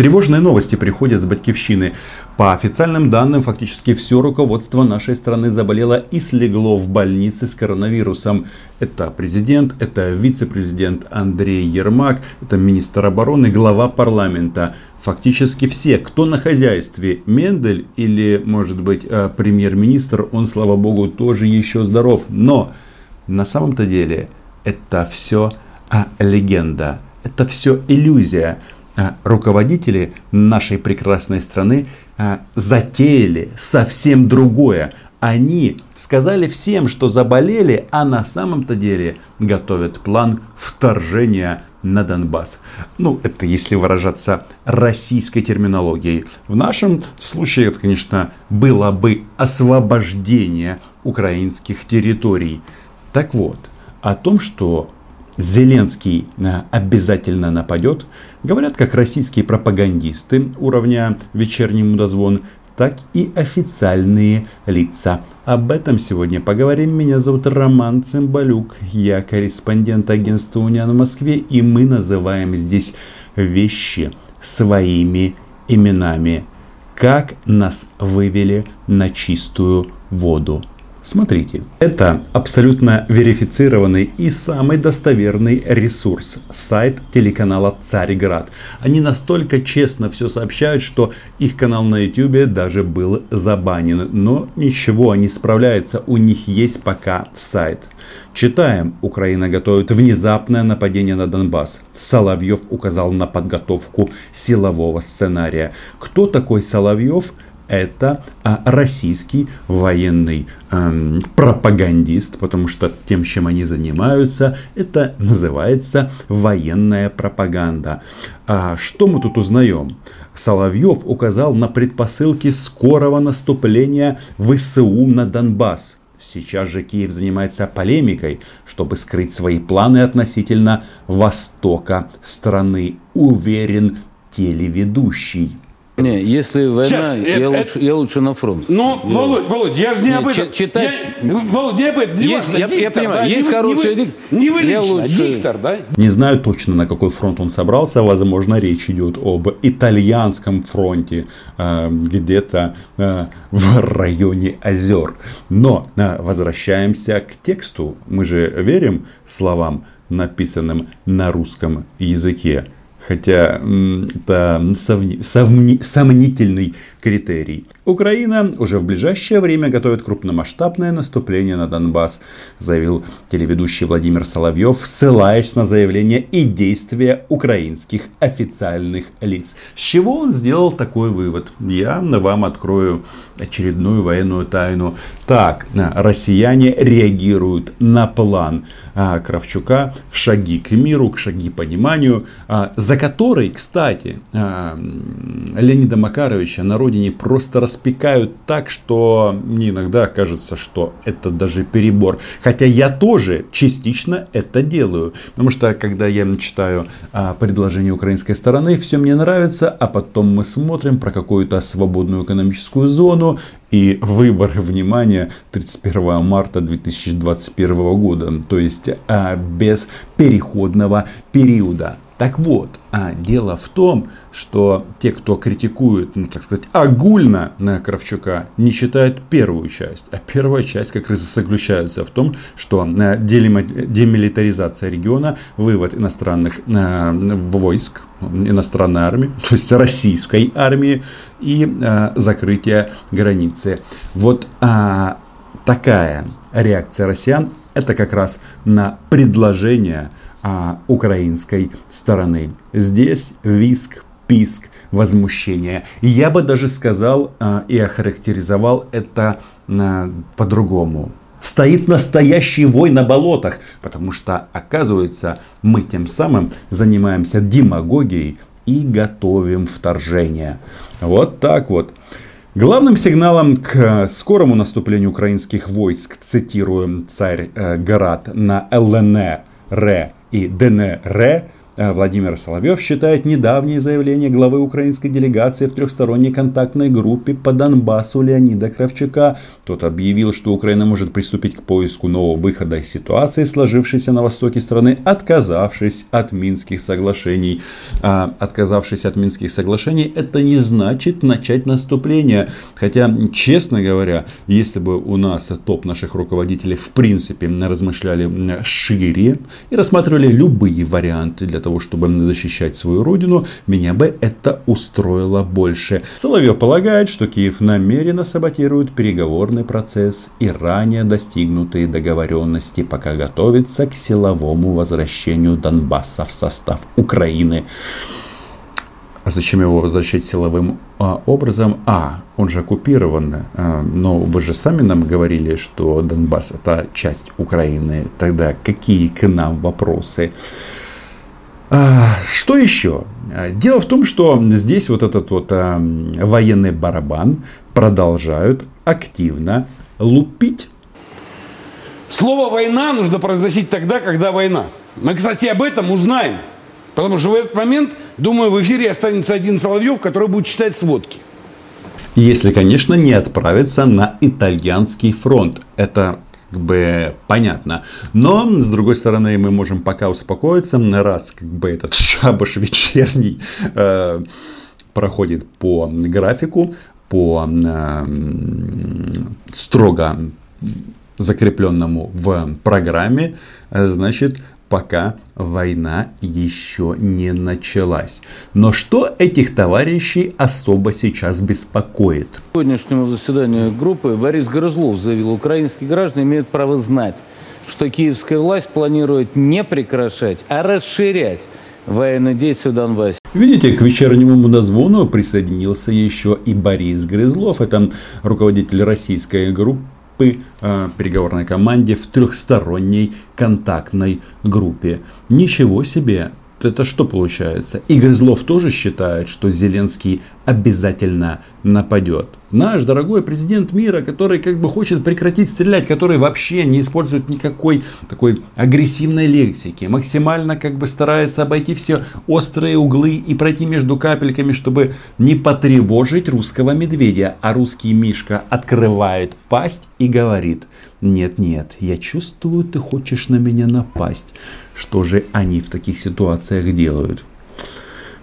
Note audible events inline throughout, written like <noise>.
Тревожные новости приходят с Батькивщины. По официальным данным, фактически все руководство нашей страны заболело и слегло в больнице с коронавирусом. Это президент, это вице-президент Андрей Ермак, это министр обороны, глава парламента. Фактически все, кто на хозяйстве, Мендель или, может быть, э, премьер-министр, он, слава богу, тоже еще здоров. Но на самом-то деле это все а, легенда, это все иллюзия. А, руководители нашей прекрасной страны а, затеяли совсем другое. Они сказали всем, что заболели, а на самом-то деле готовят план вторжения на Донбасс. Ну, это если выражаться российской терминологией. В нашем случае это, конечно, было бы освобождение украинских территорий. Так вот, о том, что Зеленский э, обязательно нападет, говорят как российские пропагандисты уровня вечерний мудозвон, так и официальные лица. Об этом сегодня поговорим. Меня зовут Роман Цымбалюк. Я корреспондент агентства Униан в Москве. И мы называем здесь вещи своими именами. Как нас вывели на чистую воду. Смотрите, это абсолютно верифицированный и самый достоверный ресурс, сайт телеканала Царьград. Они настолько честно все сообщают, что их канал на YouTube даже был забанен. Но ничего, они справляются, у них есть пока сайт. Читаем, Украина готовит внезапное нападение на Донбасс. Соловьев указал на подготовку силового сценария. Кто такой Соловьев? Это а, российский военный э, пропагандист, потому что тем, чем они занимаются, это называется военная пропаганда. А что мы тут узнаем? Соловьев указал на предпосылки скорого наступления ВСУ на Донбасс. Сейчас же Киев занимается полемикой, чтобы скрыть свои планы относительно востока страны, уверен телеведущий. Не, если война, Сейчас, я, это, лучше, я лучше на фронт. Ну, Володь, Володь, я же не об этом. Читать... Я, Володь, не об этом. Не есть, я, диктор, я понимаю, да? есть не хороший диктор. Не вы лично, лучше... диктор, да? Не знаю точно, на какой фронт он собрался. Возможно, речь идет об итальянском фронте, э, где-то э, в районе озер. Но э, возвращаемся к тексту. Мы же верим словам, написанным на русском языке. Хотя это сомни, сомни, сомнительный критерий. Украина уже в ближайшее время готовит крупномасштабное наступление на Донбасс, заявил телеведущий Владимир Соловьев, ссылаясь на заявления и действия украинских официальных лиц. С чего он сделал такой вывод? Я вам открою очередную военную тайну. Так, россияне реагируют на план а, Кравчука «Шаги к миру», к «Шаги пониманию», а, за который, кстати, Леонида Макаровича народ родине просто распекают так, что мне иногда кажется, что это даже перебор. Хотя я тоже частично это делаю. Потому что когда я читаю предложение украинской стороны, все мне нравится, а потом мы смотрим про какую-то свободную экономическую зону и выборы, внимания 31 марта 2021 года. То есть а, без переходного периода. Так вот, а дело в том, что те, кто критикует, ну так сказать, огульно на Кравчука, не читают первую часть. А первая часть как раз заключается в том, что э, демилитаризация региона, вывод иностранных э, войск, иностранной армии, <laughs> то есть российской армии и э, закрытие границы. Вот а, такая реакция россиян, это как раз на предложение а, украинской стороны. Здесь виск, писк, возмущение. Я бы даже сказал а, и охарактеризовал это а, по-другому. Стоит настоящий вой на болотах, потому что, оказывается, мы тем самым занимаемся демагогией и готовим вторжение. Вот так вот. Главным сигналом к скорому наступлению украинских войск, цитируем царь э, Гарат, на ЛНР и ДНР Владимир Соловьев считает недавнее заявление главы украинской делегации в трехсторонней контактной группе по Донбассу Леонида Кравчука. Тот объявил, что Украина может приступить к поиску нового выхода из ситуации, сложившейся на востоке страны, отказавшись от Минских соглашений. А отказавшись от Минских соглашений, это не значит начать наступление. Хотя, честно говоря, если бы у нас топ наших руководителей в принципе размышляли шире и рассматривали любые варианты для того, чтобы защищать свою родину, меня бы это устроило больше. Соловьев полагает, что Киев намеренно саботирует переговорный процесс и ранее достигнутые договоренности, пока готовится к силовому возвращению Донбасса в состав Украины. А зачем его возвращать силовым а, образом? А, он же оккупирован. А, но вы же сами нам говорили, что Донбасс это часть Украины. Тогда какие к нам вопросы? А, что еще? А, дело в том, что здесь вот этот вот а, военный барабан продолжают активно лупить. Слово «война» нужно произносить тогда, когда война. Мы, кстати, об этом узнаем. Потому что в этот момент, думаю, в эфире останется один Соловьев, который будет читать сводки. Если, конечно, не отправиться на итальянский фронт. Это как бы понятно. Но, с другой стороны, мы можем пока успокоиться, раз как бы этот <laughs> шабаш вечерний э, проходит по графику, по э, строго закрепленному в программе, э, значит, пока война еще не началась. Но что этих товарищей особо сейчас беспокоит? Сегодняшнему заседанию группы Борис Грызлов заявил, украинские граждане имеют право знать, что киевская власть планирует не прекращать, а расширять военные действия в Донбассе. Видите, к вечернему мудазвону присоединился еще и Борис Грызлов. Это руководитель российской группы группы, э, переговорной команде в трехсторонней контактной группе. Ничего себе! Это что получается? Игорь Злов тоже считает, что Зеленский обязательно нападет. Наш дорогой президент мира, который как бы хочет прекратить стрелять, который вообще не использует никакой такой агрессивной лексики, максимально как бы старается обойти все острые углы и пройти между капельками, чтобы не потревожить русского медведя. А русский Мишка открывает пасть и говорит, нет-нет, я чувствую, ты хочешь на меня напасть. Что же они в таких ситуациях делают?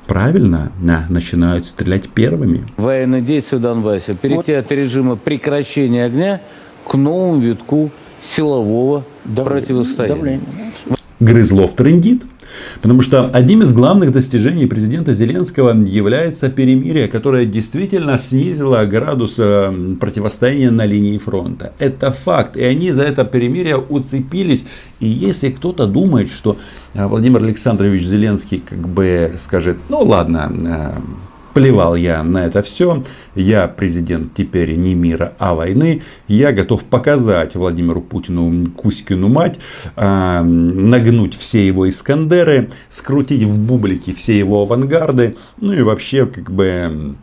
Правильно да, начинают стрелять первыми. Военные действия в Донбассе. Перейти вот. от режима прекращения огня к новому витку силового Давление. противостояния. Давление. Грызлов трендит. Потому что одним из главных достижений президента Зеленского является перемирие, которое действительно снизило градус э, противостояния на линии фронта. Это факт. И они за это перемирие уцепились. И если кто-то думает, что э, Владимир Александрович Зеленский как бы скажет, ну ладно, э, Плевал я на это все. Я президент теперь не мира, а войны. Я готов показать Владимиру Путину Кузькину мать, э, нагнуть все его Искандеры, скрутить в бублике все его авангарды. Ну и вообще как бы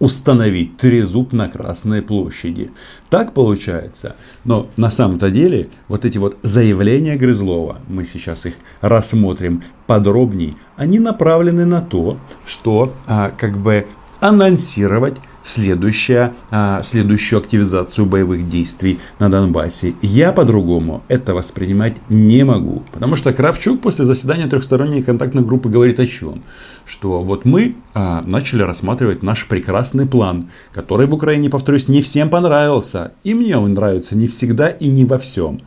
установить трезуб на Красной площади. Так получается. Но на самом-то деле вот эти вот заявления Грызлова, мы сейчас их рассмотрим подробней, они направлены на то, что а, как бы анонсировать следующая, а, следующую активизацию боевых действий на Донбассе. Я по-другому это воспринимать не могу. Потому что Кравчук после заседания трехсторонней контактной группы говорит о чем? Что вот мы а, начали рассматривать наш прекрасный план, который в Украине, повторюсь, не всем понравился. И мне он нравится не всегда и не во всем.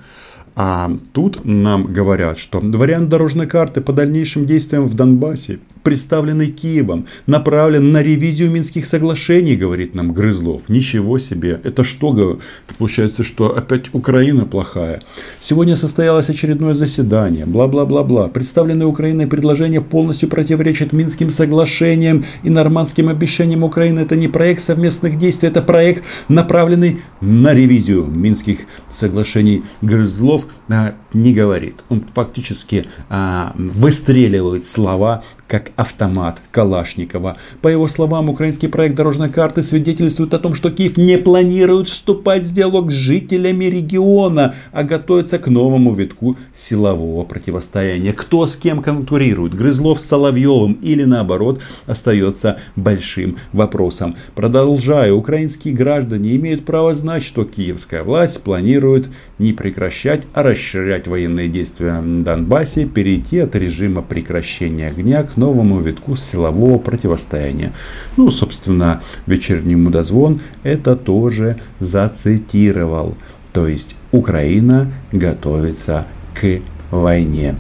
А тут нам говорят, что вариант дорожной карты по дальнейшим действиям в Донбассе, представленный Киевом, направлен на ревизию Минских соглашений, говорит нам Грызлов. Ничего себе. Это что? Это получается, что опять Украина плохая. Сегодня состоялось очередное заседание. Бла-бла-бла-бла. Представленное Украиной предложение полностью противоречит Минским соглашениям и нормандским обещаниям Украины. Это не проект совместных действий, это проект, направленный на ревизию Минских соглашений. Грызлов Грызлов а, не говорит. Он фактически а, выстреливает слова как автомат Калашникова. По его словам, украинский проект дорожной карты свидетельствует о том, что Киев не планирует вступать в диалог с жителями региона, а готовится к новому витку силового противостояния. Кто с кем конкурирует, Грызлов с Соловьевым или наоборот, остается большим вопросом. Продолжая, украинские граждане имеют право знать, что киевская власть планирует не прекращать, а расширять военные действия в Донбассе, перейти от режима прекращения огня к новому витку силового противостояния. Ну, собственно, вечерний мудозвон это тоже зацитировал. То есть Украина готовится к войне.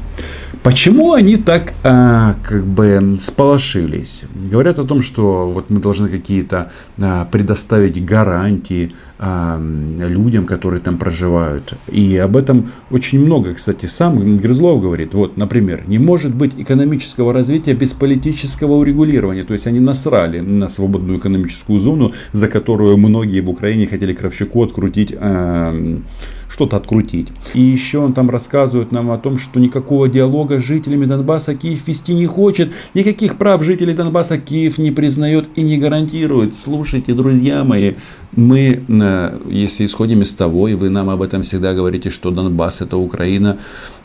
Почему они так а, как бы сполошились? Говорят о том, что вот мы должны какие-то а, предоставить гарантии а, людям, которые там проживают. И об этом очень много, кстати, сам Грызлов говорит. Вот, например, не может быть экономического развития без политического урегулирования. То есть они насрали на свободную экономическую зону, за которую многие в Украине хотели Кравчуку открутить а, что-то открутить. И еще он там рассказывает нам о том, что никакого диалога с жителями Донбасса Киев вести не хочет, никаких прав жителей Донбасса Киев не признает и не гарантирует. Слушайте, друзья мои, мы, э, если исходим из того, и вы нам об этом всегда говорите, что Донбасс это Украина,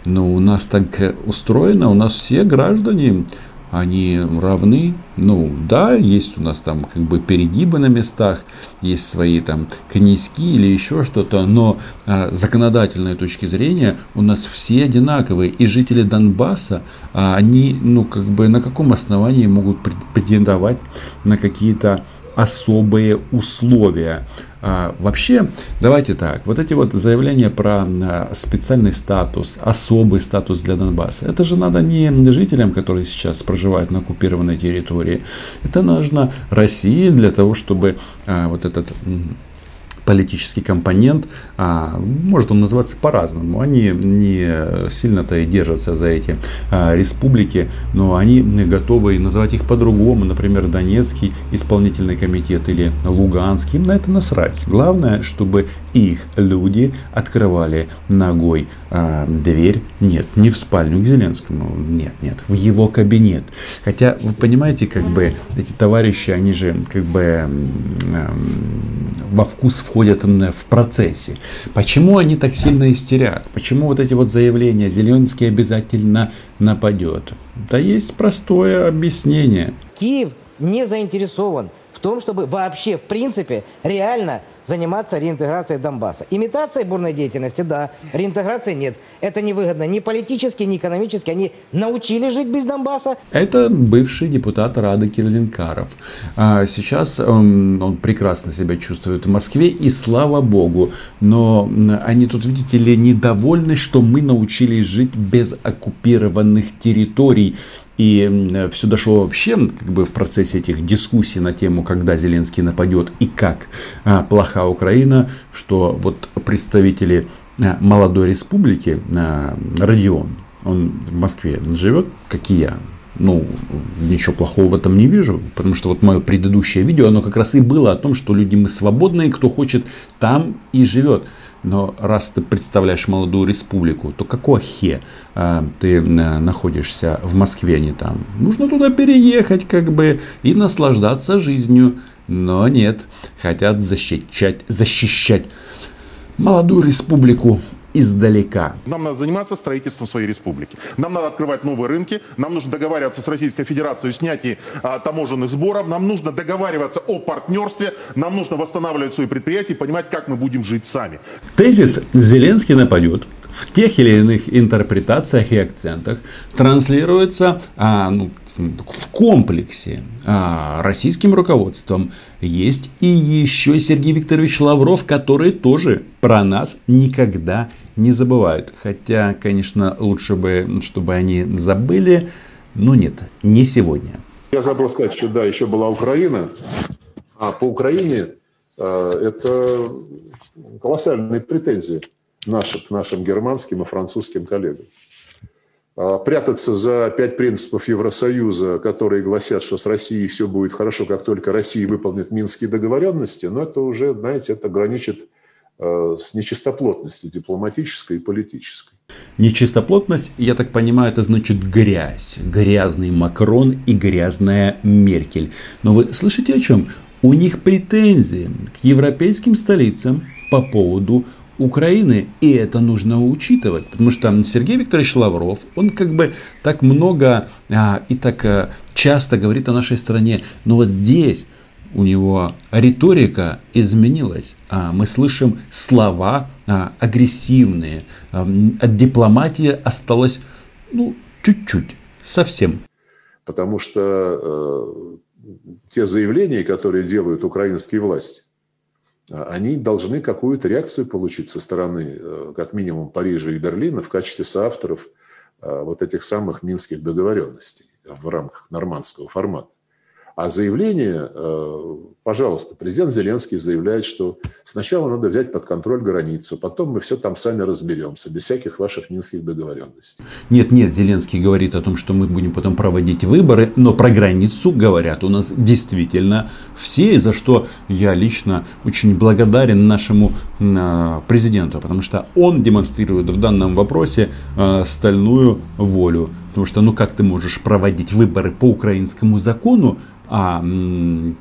но у нас так устроено, у нас все граждане они равны. Ну, да, есть у нас там как бы перегибы на местах, есть свои там князьки или еще что-то, но а, законодательной точки зрения у нас все одинаковые. И жители Донбасса, а, они, ну, как бы на каком основании могут претендовать на какие-то особые условия. А, вообще, давайте так, вот эти вот заявления про а, специальный статус, особый статус для Донбасса, это же надо не жителям, которые сейчас проживают на оккупированной территории, это нужно России для того, чтобы а, вот этот политический компонент, а, может он называться по-разному, они не сильно-то и держатся за эти а, республики, но они готовы называть их по-другому, например, Донецкий исполнительный комитет или Луганский, им на это насрать. Главное, чтобы их люди открывали ногой а, дверь, нет, не в спальню к Зеленскому, нет, нет, в его кабинет. Хотя, вы понимаете, как бы эти товарищи, они же как бы э, во вкус входят в процессе. Почему они так сильно истерят? Почему вот эти вот заявления Зеленский обязательно нападет? Да есть простое объяснение. Киев не заинтересован в том, чтобы вообще, в принципе, реально заниматься реинтеграцией Донбасса. Имитацией бурной деятельности, да, реинтеграции нет. Это невыгодно ни политически, ни экономически. Они научились жить без Донбасса. Это бывший депутат Рады Кириленкаров. А сейчас он, он прекрасно себя чувствует в Москве, и слава богу. Но они тут, видите ли, недовольны, что мы научились жить без оккупированных территорий. И все дошло вообще как бы в процессе этих дискуссий на тему, когда Зеленский нападет и как а, плоха Украина, что вот представители а, молодой республики, а, Родион, он в Москве живет, как и я, ну, ничего плохого в этом не вижу, потому что вот мое предыдущее видео, оно как раз и было о том, что люди мы свободные, кто хочет там и живет. Но раз ты представляешь молодую республику, то какого хе а, ты а, находишься в Москве, а не там? Нужно туда переехать, как бы, и наслаждаться жизнью. Но нет, хотят защищать, защищать молодую республику издалека. Нам надо заниматься строительством своей республики. Нам надо открывать новые рынки. Нам нужно договариваться с Российской Федерацией о снятии а, таможенных сборов. Нам нужно договариваться о партнерстве. Нам нужно восстанавливать свои предприятия и понимать, как мы будем жить сами. Тезис «Зеленский нападет» в тех или иных интерпретациях и акцентах транслируется а, ну, в комплексе а, российским руководством. Есть и еще Сергей Викторович Лавров, который тоже про нас никогда не забывают. Хотя, конечно, лучше бы, чтобы они забыли, но нет, не сегодня. Я забыл сказать, что да, еще была Украина. А по Украине э, это колоссальные претензии наших, нашим германским и французским коллегам. А прятаться за пять принципов Евросоюза, которые гласят, что с Россией все будет хорошо, как только Россия выполнит минские договоренности, но это уже, знаете, это граничит с нечистоплотностью дипломатической и политической. Нечистоплотность, я так понимаю, это значит грязь. Грязный Макрон и грязная Меркель. Но вы слышите о чем? У них претензии к европейским столицам по поводу Украины, и это нужно учитывать, потому что Сергей Викторович Лавров, он как бы так много а, и так а, часто говорит о нашей стране, но вот здесь у него риторика изменилась. А, мы слышим слова а, агрессивные, от дипломатии осталось ну, чуть-чуть, совсем. Потому что э, те заявления, которые делают украинские власти, а, они должны какую-то реакцию получить со стороны, э, как минимум, Парижа и Берлина в качестве соавторов вот этих самых минских договоренностей в рамках нормандского формата. А заявление, э, пожалуйста, президент Зеленский заявляет, что сначала надо взять под контроль границу, потом мы все там сами разберемся, без всяких ваших минских договоренностей. Нет, нет, Зеленский говорит о том, что мы будем потом проводить выборы, но про границу говорят у нас действительно все, за что я лично очень благодарен нашему э, президенту, потому что он демонстрирует в данном вопросе э, стальную волю. Потому что, ну как ты можешь проводить выборы по украинскому закону, а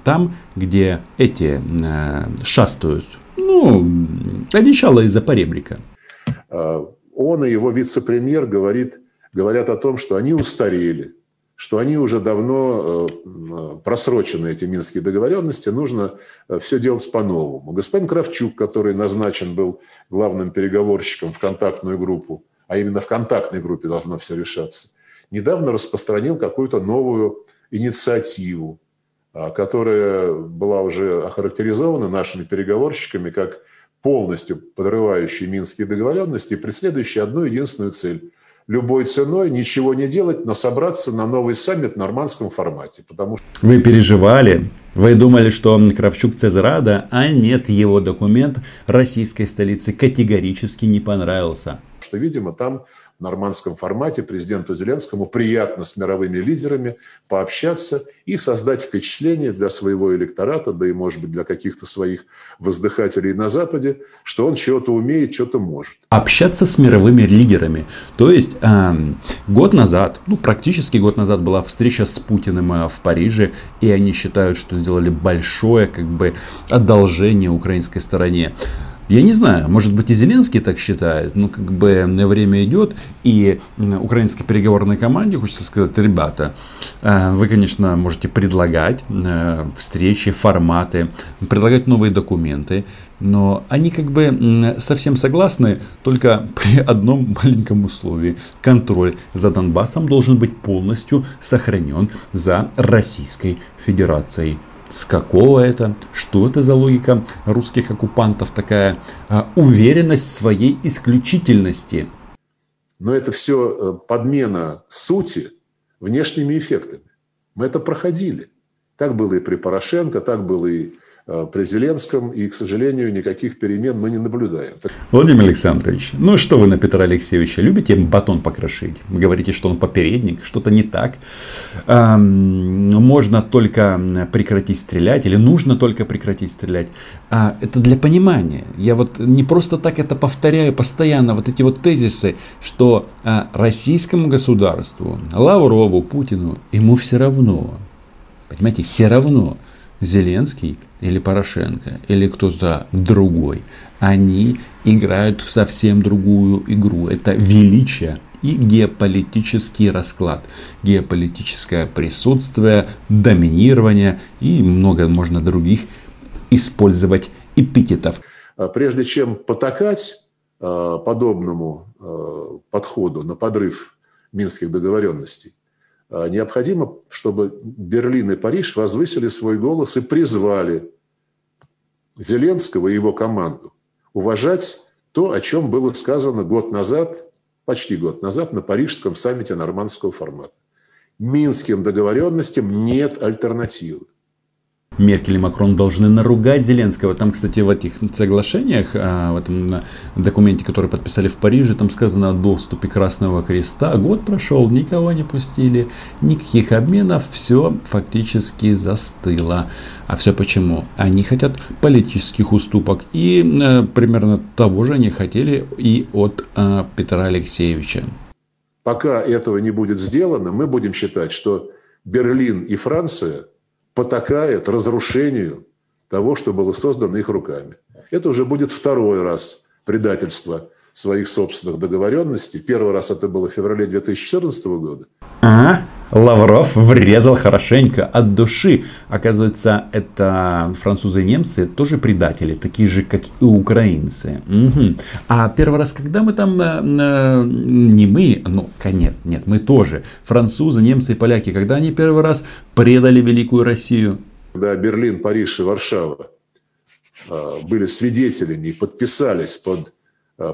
там, где эти э, шастают, ну, одичало из-за поребрика. А, он и его вице-премьер говорит, говорят о том, что они устарели, что они уже давно э, просрочены, эти минские договоренности, нужно э, все делать по-новому. Господин Кравчук, который назначен был главным переговорщиком в контактную группу, а именно в контактной группе должно все решаться, недавно распространил какую-то новую инициативу, а, которая была уже охарактеризована нашими переговорщиками как полностью подрывающий минские договоренности и преследующий одну единственную цель – любой ценой ничего не делать, но собраться на новый саммит в нормандском формате. Потому что... Вы переживали, вы думали, что Кравчук Цезарада, а нет, его документ российской столице категорически не понравился. Что, видимо, там нормандском формате президенту Зеленскому приятно с мировыми лидерами пообщаться и создать впечатление для своего электората, да и, может быть, для каких-то своих воздыхателей на Западе, что он чего-то умеет, что-то может. Общаться с мировыми лидерами. То есть, э, год назад, ну, практически год назад была встреча с Путиным э, в Париже, и они считают, что сделали большое, как бы, одолжение украинской стороне. Я не знаю, может быть и Зеленский так считает, но как бы время идет, и украинской переговорной команде хочется сказать, ребята, э, вы, конечно, можете предлагать э, встречи, форматы, предлагать новые документы, но они как бы совсем согласны только <laughs> при одном маленьком условии. Контроль за Донбассом должен быть полностью сохранен за Российской Федерацией. С какого это? Что это за логика русских оккупантов? Такая а, уверенность в своей исключительности. Но это все э, подмена сути внешними эффектами. Мы это проходили. Так было и при Порошенко, так было и при Зеленском, и, к сожалению, никаких перемен мы не наблюдаем. Владимир Александрович, ну что вы на Петра Алексеевича, любите батон покрошить? Вы говорите, что он попередник, что-то не так. Можно только прекратить стрелять, или нужно только прекратить стрелять. А, это для понимания. Я вот не просто так это повторяю постоянно, вот эти вот тезисы, что а, российскому государству, Лаврову, Путину, ему все равно. Понимаете, все равно Зеленский или Порошенко или кто-то другой, они играют в совсем другую игру. Это величие и геополитический расклад, геополитическое присутствие, доминирование и много можно других использовать эпитетов. А прежде чем потакать а, подобному а, подходу на подрыв минских договоренностей, необходимо, чтобы Берлин и Париж возвысили свой голос и призвали Зеленского и его команду уважать то, о чем было сказано год назад, почти год назад, на Парижском саммите нормандского формата. Минским договоренностям нет альтернативы. Меркель и Макрон должны наругать Зеленского. Там, кстати, в этих соглашениях, а, в этом документе, который подписали в Париже, там сказано о доступе Красного Креста. Год прошел, никого не пустили, никаких обменов, все фактически застыло. А все почему? Они хотят политических уступок. И э, примерно того же они хотели и от э, Петра Алексеевича. Пока этого не будет сделано, мы будем считать, что Берлин и Франция – потакает разрушению того, что было создано их руками. Это уже будет второй раз предательство своих собственных договоренностей. Первый раз это было в феврале 2014 года. Ага. Лавров врезал хорошенько от души. Оказывается, это французы и немцы тоже предатели, такие же, как и украинцы. Угу. А первый раз, когда мы там, э, э, не мы, ну, нет, нет, мы тоже, французы, немцы и поляки, когда они первый раз предали Великую Россию? Когда Берлин, Париж и Варшава э, были свидетелями и подписались под э,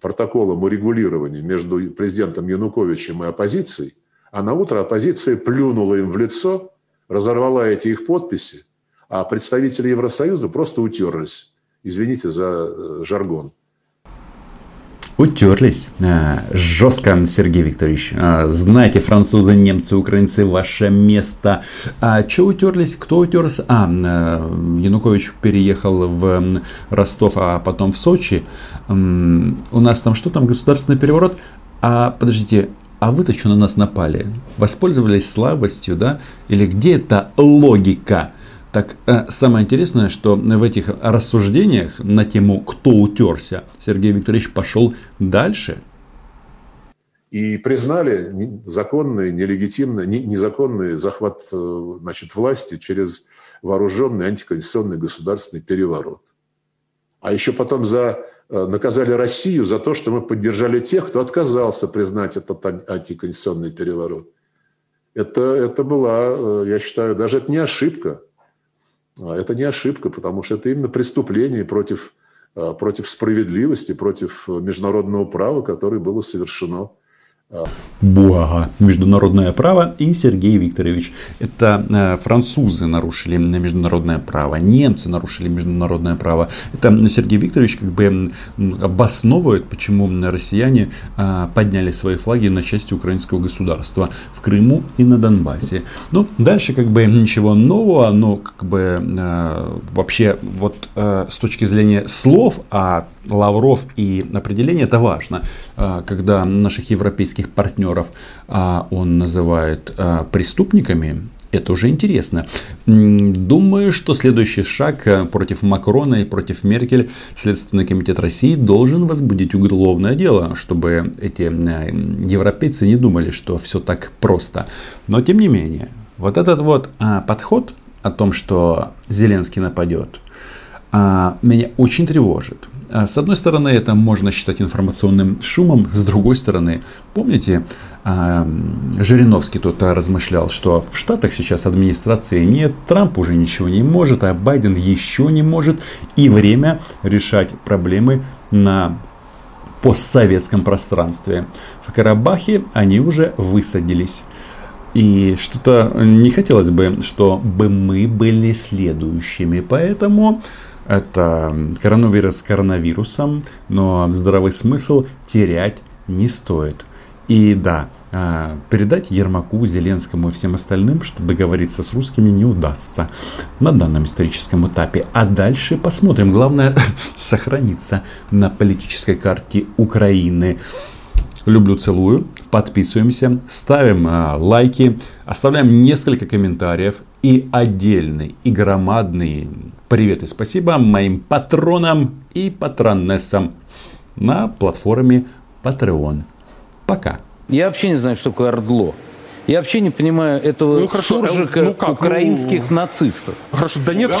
протоколом урегулирования между президентом Януковичем и оппозицией, а на утро оппозиция плюнула им в лицо, разорвала эти их подписи, а представители Евросоюза просто утерлись. Извините за э, жаргон. Утерлись. А, жестко, Сергей Викторович. А, знаете, французы, немцы, украинцы, ваше место. А что утерлись? Кто утерся? А, э, Янукович переехал в Ростов, а потом в Сочи. У нас там что там, государственный переворот? А, подождите, а вы-то что на нас напали? Воспользовались слабостью, да? Или где эта логика? Так э, самое интересное, что в этих рассуждениях на тему «кто утерся» Сергей Викторович пошел дальше. И признали законный, нелегитимный, незаконный захват э, значит, власти через вооруженный антиконституционный государственный переворот. А еще потом за наказали Россию за то, что мы поддержали тех, кто отказался признать этот антиконституционный переворот. Это, это была, э, я считаю, даже это не ошибка. А это не ошибка, потому что это именно преступление против, э, против справедливости, против международного права, которое было совершено Буага. Международное право и Сергей Викторович. Это э, французы нарушили международное право, немцы нарушили международное право. Это Сергей Викторович как бы обосновывает, почему россияне э, подняли свои флаги на части украинского государства в Крыму и на Донбассе. Ну, дальше как бы ничего нового, но как бы э, вообще вот с точки зрения слов, а Лавров и определение это важно, когда наших европейских европейских партнеров а он называет а, преступниками, это уже интересно. Думаю, что следующий шаг э, против Макрона и против Меркель Следственный комитет России должен возбудить уголовное дело, чтобы эти европейцы не думали, что все так просто. Но тем не менее, вот этот вот а, подход о том, что Зеленский нападет, а, меня очень тревожит. А, с одной стороны, это можно считать информационным шумом, с другой стороны, помните, а, Жириновский тут размышлял, что в Штатах сейчас администрации нет, Трамп уже ничего не может, а Байден еще не может, и время решать проблемы на постсоветском пространстве. В Карабахе они уже высадились. И что-то не хотелось бы, чтобы мы были следующими. Поэтому это коронавирус с коронавирусом, но здравый смысл терять не стоит. И да, а, передать Ермаку, Зеленскому и всем остальным, что договориться с русскими не удастся на данном историческом этапе. А дальше посмотрим. Главное <laughs> сохраниться на политической карте Украины. Люблю, целую. Подписываемся, ставим а, лайки, оставляем несколько комментариев и отдельный, и громадный привет и спасибо моим патронам и патронессам на платформе Patreon. Пока. Я вообще не знаю, что такое ордло. Я вообще не понимаю этого ну, хорошо, суржика ну, как? украинских ну, нацистов. Хорошо, Донецк